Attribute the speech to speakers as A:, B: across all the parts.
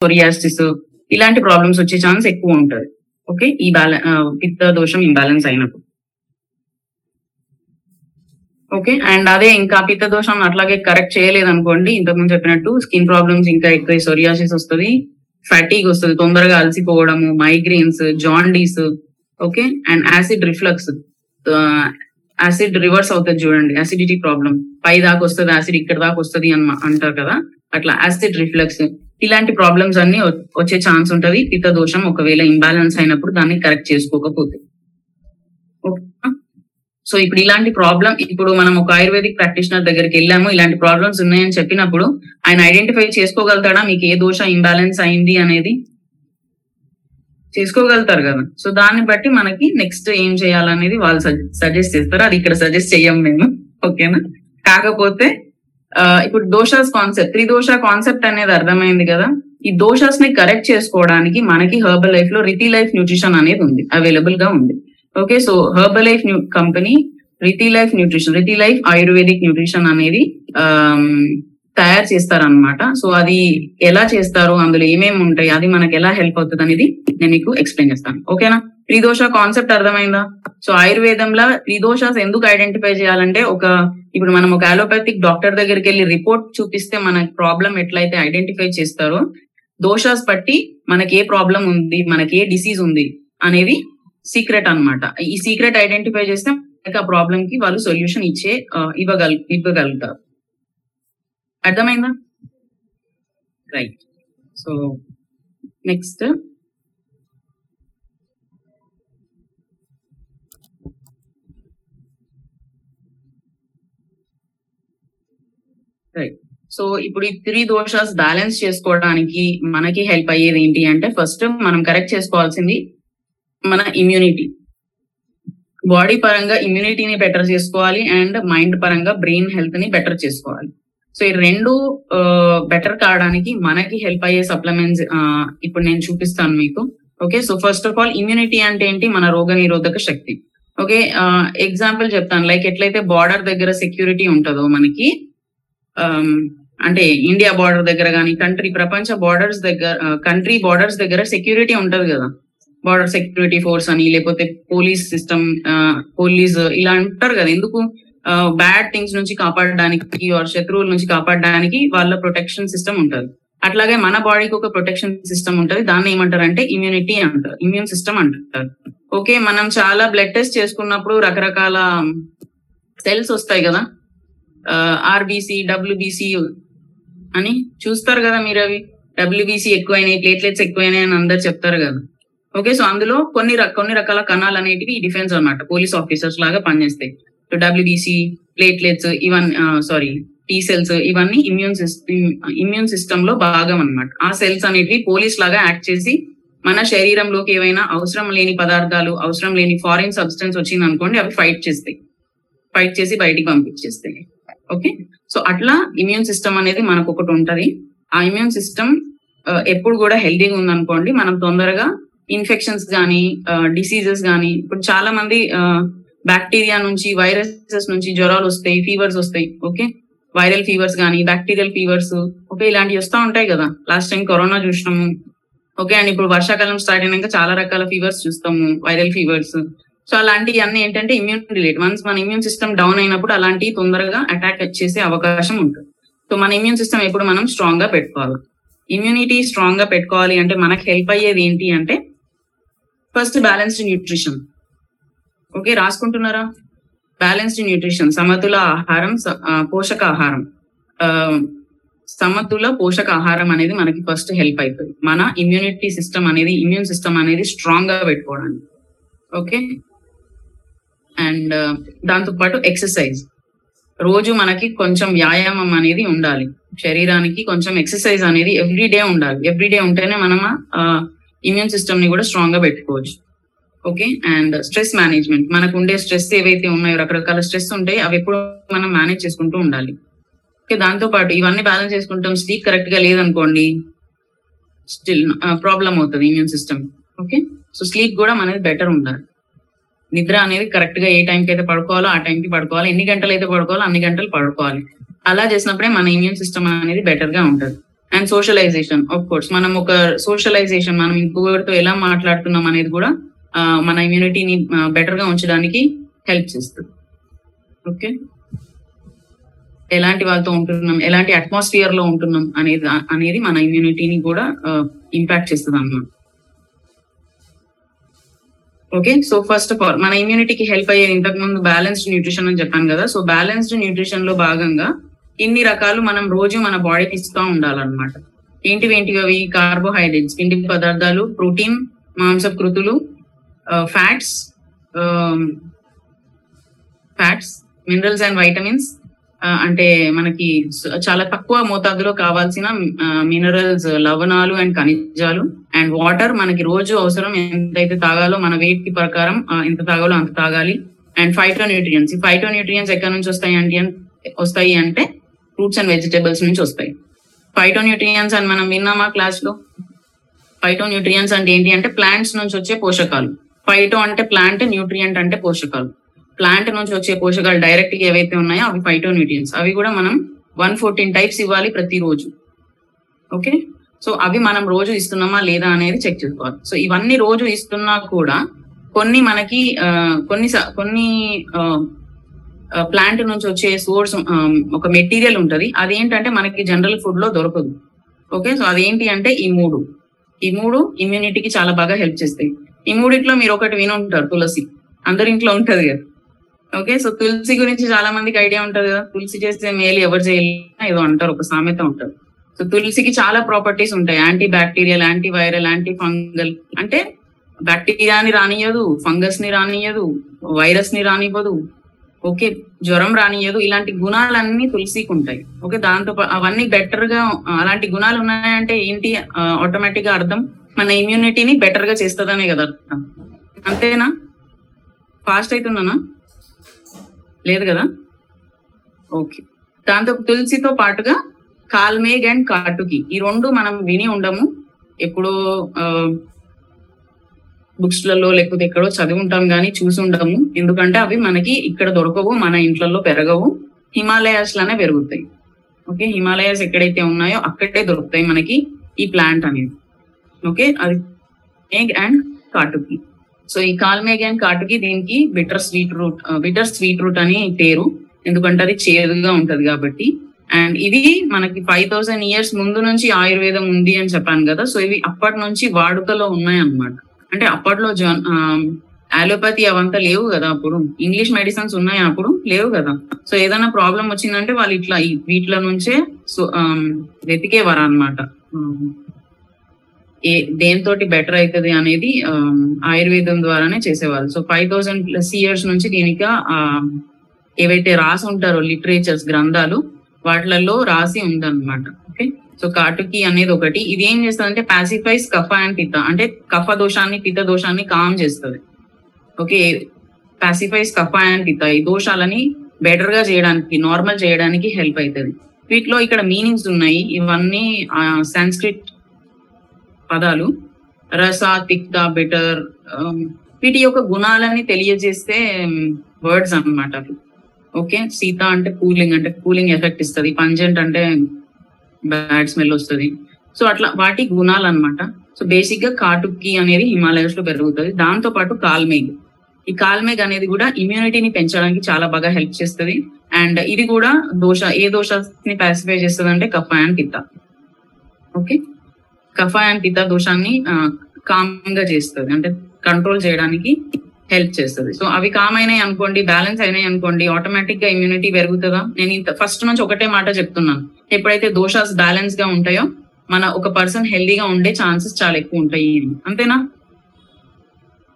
A: Psoriasis ఇలాంటి problems వచ్చే chance ఎక్కువ ఉంటది. ఓకే ఈ బ్యాలెన్ పిత్త దోషం ఇంబ్యాలెన్స్ అయినప్పుడు. ఓకే అండ్ అదే ఇంకా పిత్త దోషం అట్లాగే కరెక్ట్ చేయలేదనుకోండి ఇంతకుముందు చెప్పినట్టు స్కిన్ ప్రాబ్లమ్స్ ఇంకా ఎక్కువ సోరియాసిస్ వస్తుంది ఫాటీగ్ వస్తుంది తొందరగా అలసిపోవడము migraines jaundice okay and acid reflux acid reverse అవుతుంది చూడండి యాసిడిటీ ప్రాబ్లం పై దాకా వస్తుంది యాసిడ్ ఇక్కడ దాకా వస్తుంది అని అంటారు కదా? అట్లా యాసిడ్ రిఫ్లక్స్ ఇలాంటి ప్రాబ్లమ్స్ అన్ని వచ్చే ఛాన్స్ ఉంటది. పిత్త దోషం ఒకవేళ ఇంబ్యాలెన్స్ అయినప్పుడు దాన్ని కరెక్ట్ చేసుకోకపోతే. సో ఇప్పుడు ఇలాంటి ప్రాబ్లం ఇప్పుడు మనం ఒక ఆయుర్వేదిక్ ప్రాక్టీషనర్ దగ్గరికి వెళ్ళాము. ఇలాంటి ప్రాబ్లమ్స్ ఉన్నాయని చెప్పినప్పుడు ఆయన ఐడెంటిఫై చేసుకోగలుగుతాడా? మీకు ఏ దోష ఇంబ్యాలెన్స్ అయింది అనేది? చేసుకోగలుగుతారు కదా. సో దాన్ని బట్టి మనకి నెక్స్ట్ ఏం చేయాలనేది వాళ్ళు సజెస్ట్ చేస్తారు. అది ఇక్కడ సజెస్ట్ చెయ్యం మేము. ఓకేనా? కాకపోతే ఇప్పుడు దోషాస్ కాన్సెప్ట్ త్రిదోష కాన్సెప్ట్ అనేది అర్థమైంది కదా? ఈ దోషాస్ని కరెక్ట్ చేసుకోవడానికి మనకి హెర్బల్ లైఫ్లో రితి లైఫ్ న్యూట్రిషన్ అనేది ఉంది అవైలబుల్గా ఉంది. Okay so Herbalife company Riti life nutrition Riti life ayurvedic nutrition అనేది తయారు చేస్తారనమాట సో అది ఎలా చేస్తారు అందులో ఏమేమి ఉంటాయి అది మనకి ఎలా హెల్ప్ అవుతుంది అనేది నేను మీకు ఎక్స్ప్లెయిన్ చేస్తాను. ఓకేనా త్రిదోష కాన్సెప్ట్ అర్థమైందా? సో ఆయుర్వేదంలో త్రిదోషాస్ ఎందుకు ఐడెంటిఫై చేయాలంటే ఒక ఇప్పుడు మనం ఒక అలోపతిక్ డాక్టర్ దగ్గరికి వెళ్ళి రిపోర్ట్ చూపిస్తే మన ప్రాబ్లం ఎట్లయితే ఐడెంటిఫై చేస్తారో దోషాస్ బట్టి మనకి ఏ ప్రాబ్లం ఉంది మనకి ఏ డిసీజ్ ఉంది అనేది సీక్రెట్ అన్నమాట. ఈ సీక్రెట్ ఐడెంటిఫై చేస్తే మనకి ఆ ప్రాబ్లం కి వాళ్ళు సొల్యూషన్ ఇచ్చే ఇవ్వగల ఇవ్వగలుగుతారు. అర్థమైందా? రైట్ సో నెక్స్ట్ సో ఇప్పుడు ఈ త్రీ దోషాస్ బ్యాలెన్స్ చేసుకోవడానికి మనకి హెల్ప్ అయ్యేది ఏంటి అంటే ఫస్ట్ మనం కరెక్ట్ చేసుకోవాల్సింది మన ఇమ్యూనిటీ బాడీ పరంగా ఇమ్యూనిటీని బెటర్ చేసుకోవాలి అండ్ మైండ్ పరంగా బ్రెయిన్ హెల్త్ని బెటర్ చేసుకోవాలి. సో ఈ రెండు బెటర్ కావడానికి మనకి హెల్ప్ అయ్యే సప్లిమెంట్స్ ఇప్పుడు నేను చూపిస్తాను మీకు. Okay so first of all immunity అంటే ఏంటి? మన రోగ నిరోధక శక్తి. ఓకే ఎగ్జాంపుల్ చెప్తాను. లైక్ ఎట్లయితే బార్డర్ దగ్గర సెక్యూరిటీ ఉంటుందో మనకి Um, అంటే ఇండియా బార్డర్ దగ్గర కానీ కంట్రీ ప్రపంచ బార్డర్స్ దగ్గర uh, కంట్రీ బార్డర్స్ దగ్గర సెక్యూరిటీ ఉంటది కదా. బార్డర్ సెక్యూరిటీ ఫోర్స్ అని లేకపోతే పోలీస్ సిస్టమ్ పోలీస్ ఇలా అంటారు కదా. ఎందుకు uh, బ్యాడ్ థింగ్స్ నుంచి కాపాడడానికి ఆర్ శత్రువుల నుంచి కాపాడడానికి వాళ్ళ ప్రొటెక్షన్ సిస్టమ్ ఉంటది. అట్లాగే మన బాడీకి ఒక ప్రొటెక్షన్ సిస్టమ్ ఉంటది. దాన్ని ఏమంటారు అంటే ఇమ్యూనిటీ అంటారు. ఇమ్యూన్ సిస్టమ్ అంటారు. ఓకే మనం చాలా బ్లడ్ టెస్ట్ చేసుకున్నప్పుడు రకరకాల um, సెల్స్ వస్తాయి కదా. ఆర్బీసీ డబ్ల్యూబీసీ అని చూస్తారు కదా మీరు అవి. డబ్ల్యూబీసీ ఎక్కువైనాయి ప్లేట్లెట్స్ ఎక్కువైనాయి అని అందరు చెప్తారు కదా. ఓకే సో అందులో కొన్ని కొన్ని రకాల కణాలు అనేటివి డిఫెన్స్ అన్నమాట పోలీస్ ఆఫీసర్స్ లాగా పనిచేస్తాయి. సో డబ్ల్యూబీసీ ప్లేట్లెట్స్ ఇవన్నీ సారీ టీ సెల్స్ ఇవన్నీ ఇమ్యూన్ సిస్టమ్ ఇమ్యూన్ సిస్టమ్లో భాగం అన్నమాట. ఆ సెల్స్ అనేటివి పోలీస్ లాగా యాక్ట్ చేసి మన శరీరంలోకి ఏవైనా అవసరం లేని పదార్థాలు అవసరం లేని ఫారిన్ సబ్స్టెన్స్ వచ్చింది అనుకోండి అవి ఫైట్ చేస్తాయి. ఫైట్ చేసి బయటికి పంపించేస్తాయి. ఓకే? సో అట్లా ఇమ్యూన్ సిస్టమ్ అనేది మనకు ఒకటి ఉంటది. ఆ ఇమ్యూన్ సిస్టమ్ ఎప్పుడు కూడా హెల్దీగా ఉందనుకోండి మనం తొందరగా ఇన్ఫెక్షన్స్ కానీ డిసీజెస్ కానీ ఇప్పుడు చాలా మంది బ్యాక్టీరియా నుంచి వైరసెస్ నుంచి జ్వరాలు వస్తాయి ఫీవర్స్ వస్తాయి ఓకే? వైరల్ ఫీవర్స్ కానీ బ్యాక్టీరియల్ ఫీవర్స్ ఓకే? ఇలాంటివి వస్తూ ఉంటాయి కదా. లాస్ట్ టైం కరోనా చూసినాము. ఓకే? అండ్ ఇప్పుడు వర్షాకాలం స్టార్ట్ అయినాక చాలా రకాల ఫీవర్స్ చూస్తాము వైరల్ ఫీవర్స్ సో అలాంటివి అన్ని ఏంటంటే ఇమ్యూన్ రిలేట్ వన్స్ మన ఇమ్యూన్ సిస్టమ్ డౌన్ అయినప్పుడు అలాంటివి తొందరగా అటాక్ చేసే అవకాశం ఉంటుంది. సో మన ఇమ్యూన్ సిస్టమ్ ఎప్పుడు మనం స్ట్రాంగ్గా పెట్టుకోవాలి. ఇమ్యూనిటీ స్ట్రాంగ్గా పెట్టుకోవాలి అంటే మనకు హెల్ప్ అయ్యేది ఏంటి అంటే ఫస్ట్ బ్యాలెన్స్డ్ న్యూట్రిషన్ ఓకే రాసుకుంటున్నారా? బ్యాలెన్స్డ్ న్యూట్రిషన్ సమతుల ఆహారం స- పోషక ఆహారం సమతుల పోషక ఆహారం అనేది మనకి ఫస్ట్ హెల్ప్ అవుతుంది మన ఇమ్యూనిటీ సిస్టమ్ అనేది ఇమ్యూన్ సిస్టమ్ అనేది స్ట్రాంగ్గా పెట్టుకోవడానికి. ఓకే అండ్ దాంతో పాటు ఎక్సర్సైజ్. రోజు మనకి కొంచెం వ్యాయామం అనేది ఉండాలి. శరీరానికి కొంచెం ఎక్సర్సైజ్ అనేది ఎవ్రీ డే ఉండాలి. ఎవ్రీ డే ఉంటేనే మనం ఇమ్యూన్ సిస్టమ్ని కూడా స్ట్రాంగ్గా పెట్టుకోవచ్చు. ఓకే? And stress management. మనకు ఉండే స్ట్రెస్ ఏవైతే ఉన్నాయో రకరకాల స్ట్రెస్ ఉంటాయి అవి ఎప్పుడు మనం మేనేజ్ చేసుకుంటూ ఉండాలి. ఓకే? దాంతో పాటు ఇవన్నీ బ్యాలెన్స్ చేసుకుంటాం స్లీప్ కరెక్ట్గా లేదనుకోండి స్టిల్ ప్రాబ్లం అవుతుంది immune system. Okay? So sleep కూడా మనది బెటర్ ఉండాలి. నిద్ర అనేది కరెక్ట్గా ఏ టైంకి అయితే పడుకోవాలో ఆ టైంకి పడుకోవాలి. ఎన్ని గంటలు అయితే పడుకోవాలో అన్ని గంటలు పడుకోవాలి. అలా చేసినప్పుడే మన ఇమ్యూన్ సిస్టమ్ అనేది బెటర్గా ఉంటుంది. అండ్ సోషలైజేషన్ ఆఫ్ కోర్స్ మనం ఒక సోషలైజేషన్ మనం ఇంకొకరితో ఎలా మాట్లాడుతున్నాం అనేది కూడా మన ఇమ్యూనిటీని బెటర్గా ఉంచడానికి హెల్ప్ చేస్తుంది. ఓకే ఎలాంటి వాళ్ళతో ఉంటున్నాం? ఎలాంటి అట్మాస్ఫియర్లో ఉంటున్నాం అనేది అనేది మన ఇమ్యూనిటీని కూడా ఇంపాక్ట్ చేస్తుంది అన్నమాట. Okay so first of all మన ఇమ్యూనిటీకి హెల్ప్ అయ్యే ఇంతకు ముందు బ్యాలెన్స్డ్ న్యూట్రిషన్ అని చెప్పాను కదా. సో బ్యాలెన్స్డ్ న్యూట్రిషన్లో భాగంగా ఇన్ని రకాలు మనం రోజు మన బాడీకి ఇస్తూ ఉండాలన్నమాట. ఏంటివి ఏంటివి అవి? కార్బోహైడ్రేట్స్ పిండి పదార్థాలు ప్రోటీన్ మాంసకృతులు fats fats minerals and vitamins అంటే మనకి చాలా తక్కువ మోతాదులో కావాల్సిన మినరల్స్ లవణాలు అండ్ ఖనిజాలు అండ్ వాటర్ మనకి రోజు అవసరం ఎంతైతే తాగాలో మన వెయిట్కి ప్రకారం ఎంత తాగాలో అంత తాగాలి. అండ్ ఫైటో న్యూట్రియన్స్ ఈ ఫైటో న్యూట్రియన్స్ ఎక్కడి నుంచి వస్తాయి అంటే వస్తాయి అంటే ఫ్రూట్స్ అండ్ వెజిటేబుల్స్ నుంచి వస్తాయి. ఫైటో న్యూట్రియన్స్ అని మనం విన్నామా క్లాస్లో? ఫైటో న్యూట్రియన్స్ అంటే ఏంటి అంటే ప్లాంట్స్ నుంచి వచ్చే పోషకాలు. ఫైటో అంటే ప్లాంట్ న్యూట్రియంట్ అంటే పోషకాలు. ప్లాంట్ నుంచి వచ్చే పోషకాలు డైరెక్ట్గా ఏవైతే ఉన్నాయో అవి ఫైటోన్యూట్రియన్స్ అవి కూడా మనం వన్ ఫోర్టీన్ టైప్స్ ఇవ్వాలి ప్రతిరోజు. ఓకే సో అవి మనం రోజు ఇస్తున్నామా లేదా అనేది చెక్ చేసుకోవాలి. సో ఇవన్నీ రోజు ఇస్తున్నా కూడా కొన్ని మనకి కొన్ని కొన్ని ప్లాంట్ నుంచి వచ్చే సోర్స్ ఒక మెటీరియల్ ఉంటది. అదేంటంటే మనకి జనరల్ ఫుడ్లో దొరకదు. ఓకే సో అదేంటి అంటే ఈ మూడు. ఈ మూడు ఇమ్యూనిటీకి చాలా బాగా హెల్ప్ చేస్తాయి. ఈ మూడిట్లో మీరు ఒకటి విని ఉంటారు తులసి. అందరి ఇంట్లో ఉంటది కదా. ఓకే సో తులసి గురించి చాలా మందికి ఐడియా ఉంటది కదా. తులసి చేస్తే మేలు ఎవరు చేయలేదా ఏదో అంటారు ఒక సామెత ఉంటుంది సో తులసికి చాలా ప్రాపర్టీస్ ఉంటాయి. Antibacterial antiviral antifungal అంటే బ్యాక్టీరియాని రానియదు ఫంగస్ని రానియదు వైరస్ని రానివ్వదు. ఓకే జ్వరం రానియదు ఇలాంటి గుణాలన్నీ తులసికి ఉంటాయి. ఓకే దాంతో అవన్నీ బెటర్గా అలాంటి గుణాలు ఉన్నాయంటే ఏంటి ఆటోమేటిక్గా అర్థం? మన ఇమ్యూనిటీని బెటర్గా చేస్తుందనే కదా అర్థం. అంతేనా? ఫాస్ట్ అవుతుందనా లేదు కదా? ఓకే దాంతో తులసితో పాటుగా కాల్మేగ్ అండ్ కాటుకి ఈ రెండు మనం విని ఉండము. ఎప్పుడో బుక్స్లలో లేకపోతే ఎక్కడో చదివి ఉంటాం కానీ చూసి ఉండము. ఎందుకంటే అవి మనకి ఇక్కడ దొరకవు మన ఇంట్లలో పెరగవు. హిమాలయాస్లోనే పెరుగుతాయి. ఓకే హిమాలయాస్ ఎక్కడైతే ఉన్నాయో అక్కడే దొరుకుతాయి మనకి ఈ ప్లాంట్ అనేది. ఓకే అది ఎగ్ అండ్ కాటుకి. సో ఈ కాల్మేగ్ కాటుకి దీనికి bitter sweet root bitter sweet root అని పేరు. ఎందుకంటే అది చేదుగా ఉంటది కాబట్టి. అండ్ ఇది మనకి ఫైవ్ థౌసండ్ ఇయర్స్ ముందు నుంచి ఆయుర్వేదం ఉంది అని చెప్పాను కదా. సో ఇవి అప్పటి నుంచి వాడుకలో ఉన్నాయి అన్నమాట అంటే అప్పట్లో జన్ అలోపతి అవంతా లేవు కదా అప్పుడు. ఇంగ్లీష్ మెడిసిన్స్ ఉన్నాయి అప్పుడు లేవు కదా. సో ఏదైనా ప్రాబ్లం వచ్చిందంటే వాళ్ళు ఇట్లా వీటిలో నుంచే సో వెతికేవారు అనమాట ఏ దేనితోటి బెటర్ అవుతుంది అనేది ఆయుర్వేదం ద్వారానే చేసేవాళ్ళు. So five thousand plus years నుంచి దీనికి ఏవైతే రాసి ఉంటారో లిటరేచర్స్ గ్రంథాలు వాటిలలో రాసి ఉందన్నమాట. ఓకే సో కాటుకి అనేది ఒకటి. ఇది ఏం చేస్తుందంటే పాసిఫైస్ కఫ అండ్ పిత్త అంటే కఫ దోషాన్ని పిత్త దోషాన్ని కామ్ చేస్తుంది. ఓకే పాసిఫైస్ కఫ అండ్ పిత్త ఈ దోషాలని బెటర్గా చేయడానికి నార్మల్ చేయడానికి హెల్ప్ అవుతుంది వీటిలో ఇక్కడ మీనింగ్స్ ఉన్నాయి. ఇవన్నీ సంస్క్రిట్ పదాలు. రస తిక్త బెటర్ um, వీటి యొక్క గుణాలని తెలియజేస్తే um, వర్డ్స్ అన్నమాట అవి. ఓకే? సీత అంటే కూలింగ్ అంటే కూలింగ్ ఎఫెక్ట్ ఇస్తుంది. పంజెంట్ అంటే బ్యాడ్ స్మెల్ వస్తుంది. సో అట్లా వాటి గుణాలు అన్నమాట సో బేసిక్గా కాటుక్కి అనేది హిమాలయస్లో పెరుగుతుంది. దాంతో పాటు కాల్మేగ్. ఈ కాల్మేగ్ అనేది కూడా ఇమ్యూనిటీని పెంచడానికి చాలా బాగా హెల్ప్ చేస్తుంది. అండ్ ఇది కూడా దోష ఏ దోషాన్ని పాసిఫై చేస్తుంది అంటే kapha and pitta okay? Kapha and pitta దోషాన్ని కామ్గా చేస్తుంది. అంటే కంట్రోల్ చేయడానికి హెల్ప్ చేస్తుంది. సో అవి కామ్ అయినాయి అనుకోండి బ్యాలెన్స్ అయినాయి అనుకోండి ఆటోమేటిక్గా ఇమ్యూనిటీ పెరుగుతుందా? నేను ఇంత ఫస్ట్ నుంచి ఒకటే మాట చెప్తున్నాను. ఎప్పుడైతే దోషాస్ బ్యాలెన్స్గా ఉంటాయో మన ఒక పర్సన్ హెల్దీగా ఉండే ఛాన్సెస్ చాలా ఎక్కువ ఉంటాయి. అంతేనా?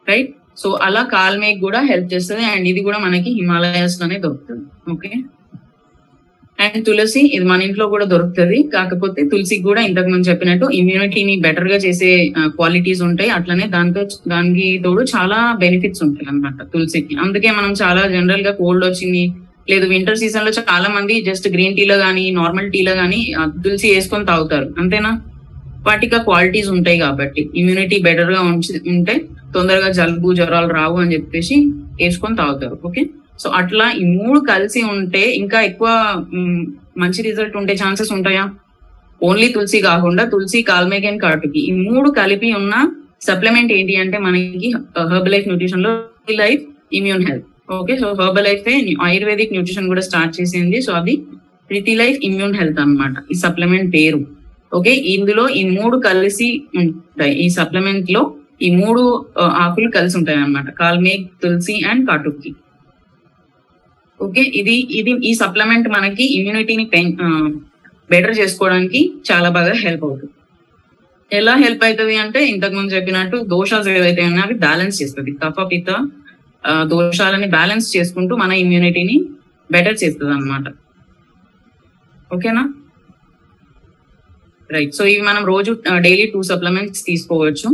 A: రైట్ సో అలా కాల్మేక్ కూడా హెల్ప్ చేస్తుంది. అండ్ ఇది కూడా మనకి హిమాలయాస్లోనే దొరుకుతుంది. ఓకే అండ్ తులసి ఇది మన ఇంట్లో కూడా దొరుకుతుంది. కాకపోతే తులసికి కూడా ఇంతకు ముందు చెప్పినట్టు ఇమ్యూనిటీని బెటర్గా చేసే క్వాలిటీస్ ఉంటాయి. అట్లనే దాంతో దానికి తోడు చాలా బెనిఫిట్స్ ఉంటాయి అన్నమాట తులసికి. అందుకే మనం చాలా జనరల్గా కోల్డ్ వచ్చింది లేదు వింటర్ సీజన్లో చాలా మంది జస్ట్ గ్రీన్ టీలో గానీ నార్మల్ టీలో గానీ తులసి వేసుకొని తాగుతారు. అంతేనా? వాటికి క్వాలిటీస్ ఉంటాయి కాబట్టి. ఇమ్యూనిటీ బెటర్గా ఉంచి ఉంటే తొందరగా జలుబు జ్వరాలు రావు అని చెప్పేసి వేసుకొని తాగుతారు. ఓకే? సో అట్లా ఈ మూడు కలిసి ఉంటే ఇంకా ఎక్కువ మంచి రిజల్ట్ ఉండే ఛాన్సెస్ ఉంటాయా? ఓన్లీ తులసి కాకుండా తులసి కాల్మేగ్ అండ్ కాటుకి ఈ మూడు కలిపి ఉన్న సప్లిమెంట్ ఏంటి అంటే మనకి Herbalife న్యూట్రిషన్లో life immune health. Okay? So Herbalife ayurvedic nutrition కూడా స్టార్ట్ చేసింది. సో అది ప్రితి లైఫ్ ఇమ్యూన్ హెల్త్ అన్నమాట. ఈ సప్లిమెంట్ పేరు. ఓకే? ఇందులో ఈ మూడు కలిసి ఉంటాయి. ఈ సప్లిమెంట్లో ఈ మూడు ఆకులు కలిసి ఉంటాయి అన్నమాట కాల్మేగ్ తులసి అండ్ కాటుకి ఓకే? ఇది ఇది ఈ సప్లిమెంట్ మనకి ఇమ్యూనిటీని బెటర్ చేసుకోవడానికి చాలా బాగా హెల్ప్ అవుతుంది. ఎలా హెల్ప్ అవుతుంది అంటే ఇంతకు ముందు చెప్పినట్టు దోషాలు ఏవైతే ఉన్నాయో అవి బ్యాలెన్స్ చేస్తుంది. కఫ పిత దోషాలని బ్యాలెన్స్ చేసుకుంటూ మన ఇమ్యూనిటీని బెటర్ చేస్తుంది అనమాట ఓకేనా? రైట్ సో ఇవి మనం రోజు డైలీ టూ సప్లిమెంట్స్ తీసుకోవచ్చు.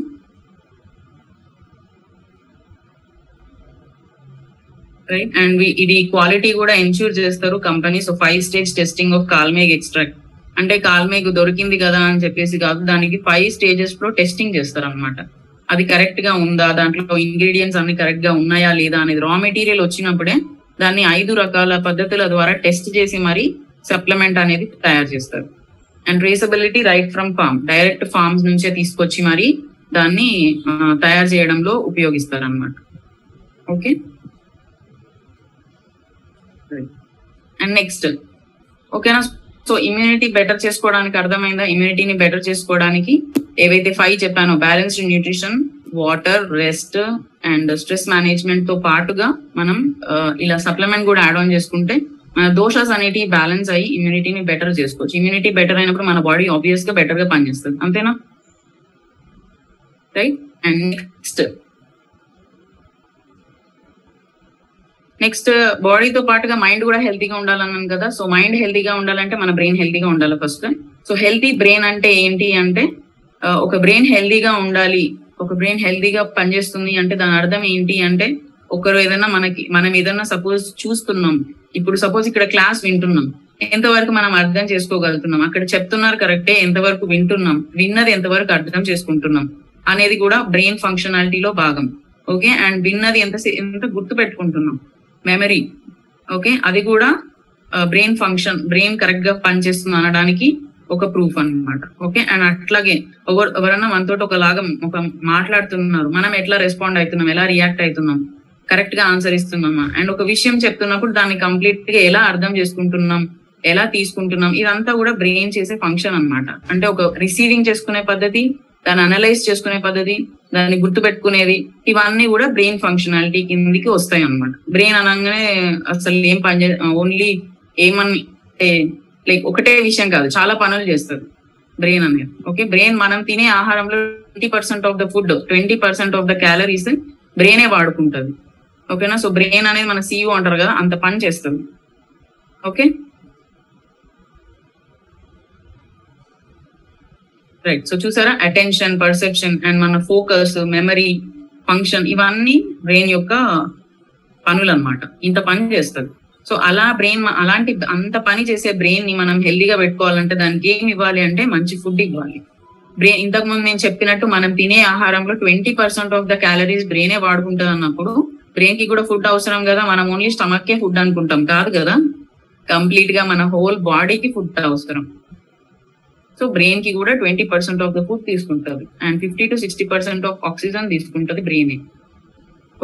A: రైట్ అండ్ ఇది క్వాలిటీ కూడా ఎన్ష్యూర్ చేస్తారు company so five stage testing of Kalmegh extract అంటే కాల్మేగ్ దొరికింది కదా అని చెప్పేసి కాదు దానికి ఫైవ్ స్టేజెస్లో టెస్టింగ్ చేస్తారు అనమాట అది కరెక్ట్గా ఉందా? దాంట్లో ఇంగ్రీడియంట్స్ అన్ని కరెక్ట్గా ఉన్నాయా లేదా అనేది రా మెటీరియల్ వచ్చినప్పుడే దాన్ని ఐదు రకాల పద్ధతుల ద్వారా టెస్ట్ చేసి మరి సప్లిమెంట్ అనేది తయారు చేస్తారు. And traceability right from farm direct farms నుంచే తీసుకొచ్చి మరి దాన్ని తయారు చేయడంలో ఉపయోగిస్తారు అనమాట ఓకే అండ్ నెక్స్ట్ ఓకేనా సో ఇమ్యూనిటీ బెటర్ చేసుకోవడానికి అర్థమైందా? ఇమ్యూనిటీని బెటర్ చేసుకోవడానికి ఏవైతే ఫైవ్ చెప్పానో balanced nutrition water rest and stress మేనేజ్మెంట్తో పాటుగా మనం ఇలా సప్లిమెంట్ కూడా యాడ్ ఆన్ చేసుకుంటే మన దోషాస్ అనేటివి బ్యాలెన్స్ అయ్యి ఇమ్యూనిటీని బెటర్ చేసుకోవచ్చు. ఇమ్యూనిటీ బెటర్ అయినప్పుడు మన బాడీ ఆబ్వియస్గా బెటర్గా పనిచేస్తుంది. అంతేనా? రైట్ అండ్ నెక్స్ట్ నెక్స్ట్ బాడీతో uh, పాటుగా మైండ్ కూడా హెల్తీగా ఉండాలన్నాను కదా. సో మైండ్ హెల్తీగా ఉండాలంటే మన బ్రెయిన్ హెల్తీగా ఉండాలి ఫస్ట్ సో హెల్తీ బ్రెయిన్ అంటే ఏంటి అంటే uh, ఒక బ్రెయిన్ హెల్తీగా ఉండాలి ఒక బ్రెయిన్ హెల్తీగా పనిచేస్తుంది అంటే దాని అర్థం ఏంటి అంటే ఒకరు ఏదైనా మనకి మనం ఏదైనా సపోజ్ చూస్తున్నాం. ఇప్పుడు సపోజ్ ఇక్కడ క్లాస్ వింటున్నాం. ఎంతవరకు మనం అర్థం చేసుకోగలుగుతున్నాం? అక్కడ చెప్తున్నారు కరెక్టే ఎంతవరకు వింటున్నాం? విన్నది ఎంతవరకు అర్థం చేసుకుంటున్నాం? అనేది కూడా బ్రెయిన్ ఫంక్షనాలిటీలో భాగం. ఓకే అండ్ విన్నది ఎంత ఎంత గుర్తు పెట్టుకుంటున్నాం మెమరీ ఓకే అది కూడా బ్రెయిన్ ఫంక్షన్ బ్రెయిన్ కరెక్ట్గా పనిచేస్తుంది అనడానికి ఒక ప్రూఫ్ అన్నమాట. ఓకే అండ్ అట్లాగే ఎవరు ఎవరన్నా మనతో ఒకలాగా ఒక మాట్లాడుతున్నారు మనం ఎట్లా రెస్పాండ్ అవుతున్నాం ఎలా రియాక్ట్ అవుతున్నాం కరెక్ట్గా ఆన్సర్ ఇస్తున్నామా? అండ్ ఒక విషయం చెప్తున్నప్పుడు దాన్ని కంప్లీట్గా ఎలా అర్థం చేసుకుంటున్నాం ఎలా తీసుకుంటున్నాం ఇదంతా కూడా బ్రెయిన్ చేసే ఫంక్షన్ అన్నమాట. అంటే ఒక రిసీవింగ్ చేసుకునే పద్ధతి దాన్ని అనలైజ్ చేసుకునే పద్ధతి దాన్ని గుర్తుపెట్టుకునేది ఇవన్నీ కూడా బ్రెయిన్ ఫంక్షనాలిటీ కిందికి వస్తాయి అన్నమాట బ్రెయిన్ అనగానే అసలు ఏం పని ఓన్లీ ఏమని లైక్ ఒకటే విషయం కాదు చాలా పనులు చేస్తుంది బ్రెయిన్ అనేది. ఓకే బ్రెయిన్ మనం తినే ఆహారంలో twenty percent of the food twenty percent of the calories బ్రెయినే వాడుకుంటుంది. ఓకేనా సో బ్రెయిన్ అనేది మన సీఈఓ అంటారు కదా అంత పని చేస్తుంది. ఓకే రైట్ సో చూసారా? అటెన్షన్ పర్సెప్షన్ అండ్ మన ఫోకస్ మెమరీ ఫంక్షన్ ఇవన్నీ బ్రెయిన్ యొక్క పనులు అన్నమాట ఇంత పని చేస్తుంది. సో అలా బ్రెయిన్ అలాంటి అంత పని చేసే బ్రెయిన్ని మనం హెల్దీగా పెట్టుకోవాలంటే దానికి ఏం ఇవ్వాలి అంటే మంచి ఫుడ్ ఇవ్వాలి. బ్రెయిన్ ఇంతకు ముందు నేను చెప్పినట్టు మనం తినే ఆహారంలో twenty percent of the calories బ్రెయినే వాడుకుంటుంది అన్నప్పుడు బ్రెయిన్కి కూడా ఫుడ్ అవసరం కదా? మనం ఓన్లీ స్టమక్ కే ఫుడ్ అనుకుంటాం. కాదు కదా? కంప్లీట్గా మన హోల్ బాడీకి ఫుడ్ అవసరం. సో బ్రెయిన్కి కూడా twenty percent of the food తీసుకుంటుంది. And fifty to sixty percent of oxygen తీసుకుంటుంది బ్రెయిన్